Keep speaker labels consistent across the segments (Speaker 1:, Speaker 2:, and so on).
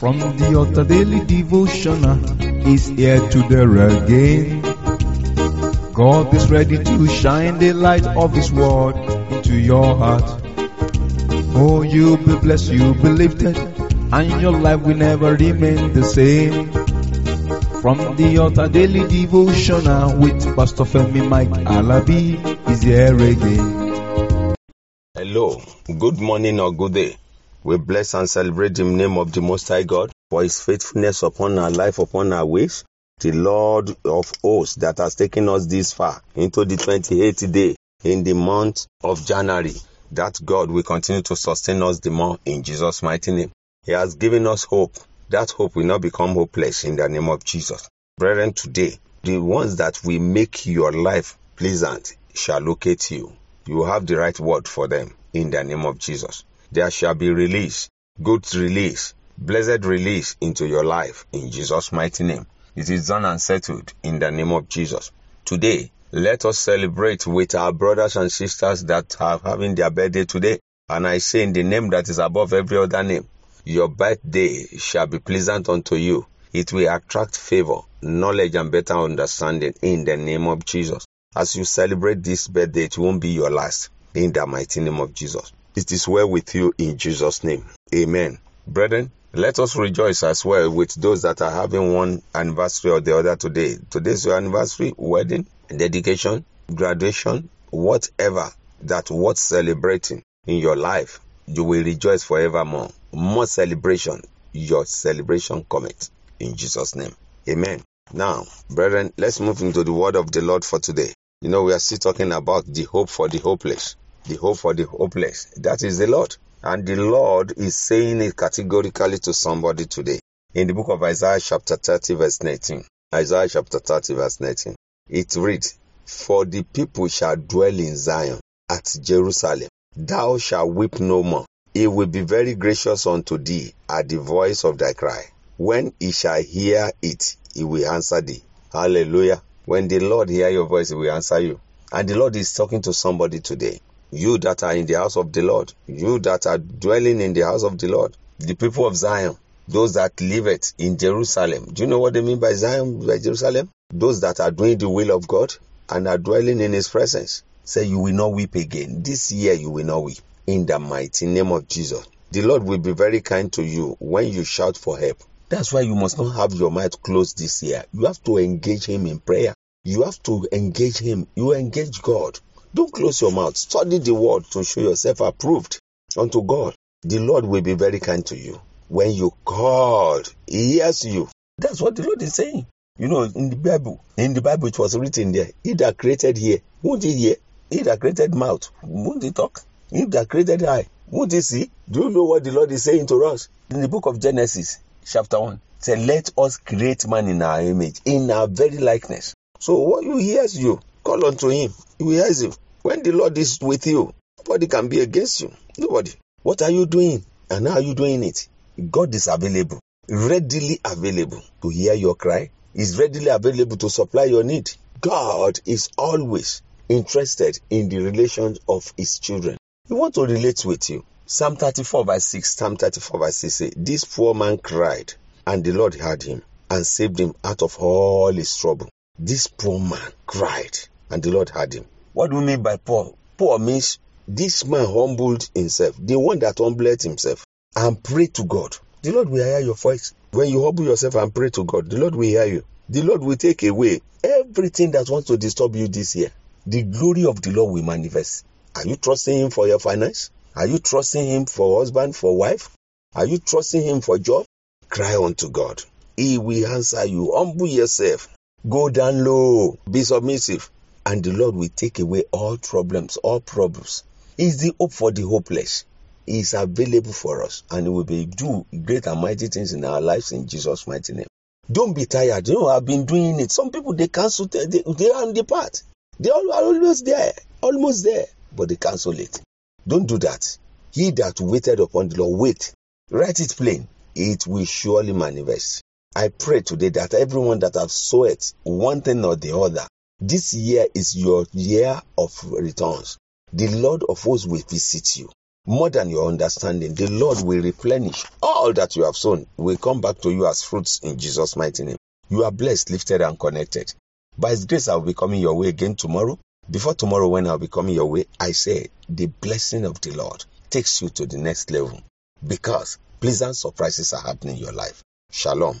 Speaker 1: From the altar daily devotional is uh, here to there again. God is ready to shine the light of His word into your heart. Oh, you'll be blessed, you'll be lifted, and your life will never remain the same. From the altar daily devotional uh, with Pastor Femi Mike Alabi is here again.
Speaker 2: Hello, good morning or good day. We bless and celebrate the name of the Most High God for His faithfulness upon our life, upon our ways. The Lord of hosts that has taken us this far into the 28th day in the month of January. That God will continue to sustain us the more in Jesus' mighty name. He has given us hope. That hope will not become hopeless in the name of Jesus. Brethren, today, the ones that will make your life pleasant shall locate you. You have the right word for them in the name of Jesus. There shall be release, good release, blessed release into your life in Jesus' mighty name. It is done and settled in the name of Jesus. Today, let us celebrate with our brothers and sisters that are having their birthday today. And I say in the name that is above every other name, your birthday shall be pleasant unto you. It will attract favor, knowledge, and better understanding in the name of Jesus. As you celebrate this birthday, it won't be your last in the mighty name of Jesus. It is well with you in Jesus' name. Amen. Brethren, let us rejoice as well with those that are having one anniversary or the other today. Today's your anniversary, wedding, dedication, graduation, whatever that worth celebrating in your life, you will rejoice forevermore. More celebration, your celebration cometh in Jesus' name. Amen. Now, brethren, let's move into the word of the Lord for today. You know, we are still talking about the hope for the hopeless. The hope for the hopeless. That is the Lord. And the Lord is saying it categorically to somebody today. In the book of Isaiah, chapter 30, verse 19. Isaiah, chapter 30, verse 19. It reads, For the people shall dwell in Zion at Jerusalem. Thou shalt weep no more. He will be very gracious unto thee at the voice of thy cry. When he shall hear it, he will answer thee. Hallelujah. When the Lord hear your voice, he will answer you. And the Lord is talking to somebody today. You that are in the house of the Lord, you that are dwelling in the house of the Lord, the people of Zion, those that live it in Jerusalem. Do you know what they mean by Zion, by Jerusalem? Those that are doing the will of God and are dwelling in His presence. Say, you will not weep again. This year you will not weep. In the mighty name of Jesus. The Lord will be very kind to you when you shout for help. That's why you must not have your mouth closed this year. You have to engage Him in prayer. You have to engage Him. You engage God. Don't close your mouth. Study the word to show yourself approved unto God. The Lord will be very kind to you. When you call, He hears you. That's what the Lord is saying. You know, in the Bible, in the Bible, it was written there, He that created here, won't He hear? He that created mouth, won't He talk? He that created eye, won't He see? Do you know what the Lord is saying to us? In the book of Genesis, chapter 1, say, Let us create man in our image, in our very likeness. So what you hears you, call unto Him. He will hear you. When the Lord is with you, nobody can be against you. Nobody. What are you doing? And how are you doing it? God is available, readily available to hear your cry. Is readily available to supply your need. God is always interested in the relations of His children. He wants to relate with you. Psalm 34 verse 6, Psalm 34 verse 6 say, This poor man cried, and the Lord heard him and saved him out of all his trouble. This poor man cried, and the Lord heard him. What do we mean by poor? Poor means this man humbled himself, the one that humbled himself, and prayed to God. The Lord will hear your voice. When you humble yourself and pray to God, the Lord will hear you. The Lord will take away everything that wants to disturb you this year. The glory of the Lord will manifest. Are you trusting Him for your finance? Are you trusting Him for husband, for wife? Are you trusting Him for job? Cry unto God. He will answer you. Humble yourself. Go down low. Be submissive. And the Lord will take away all problems, all problems. He is the hope for the hopeless. He is available for us and He will be do great and mighty things in our lives in Jesus' mighty name. Don't be tired. You know, I've been doing it. Some people they cancel, they, they are on the path. They are almost there, almost there, but they cancel it. Don't do that. He that waited upon the Lord, wait. Write it plain. It will surely manifest. I pray today that everyone that have sowed one thing or the other, this year is your year of returns. The Lord of hosts will visit you. more than your understanding. The Lord will replenish all that you have sown, will come back to you as fruits in Jesus' mighty name. You are blessed, lifted, and connected. By His grace, I will be coming your way again tomorrow. Before tomorrow, when I'll be coming your way, I say the blessing of the Lord takes you to the next level because pleasant surprises are happening in your life. Shalom.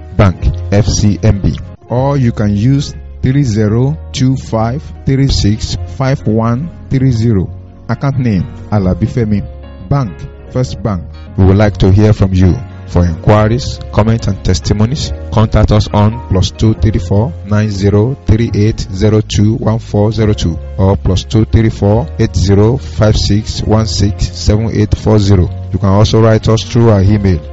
Speaker 1: Bank FCMB. Or you can use 3025365130. Account name Alabifemi. Bank First Bank. We would like to hear from you. For inquiries, comments, and testimonies, contact us on plus 234 9038021402 or plus 234 8056167840. You can also write us through our email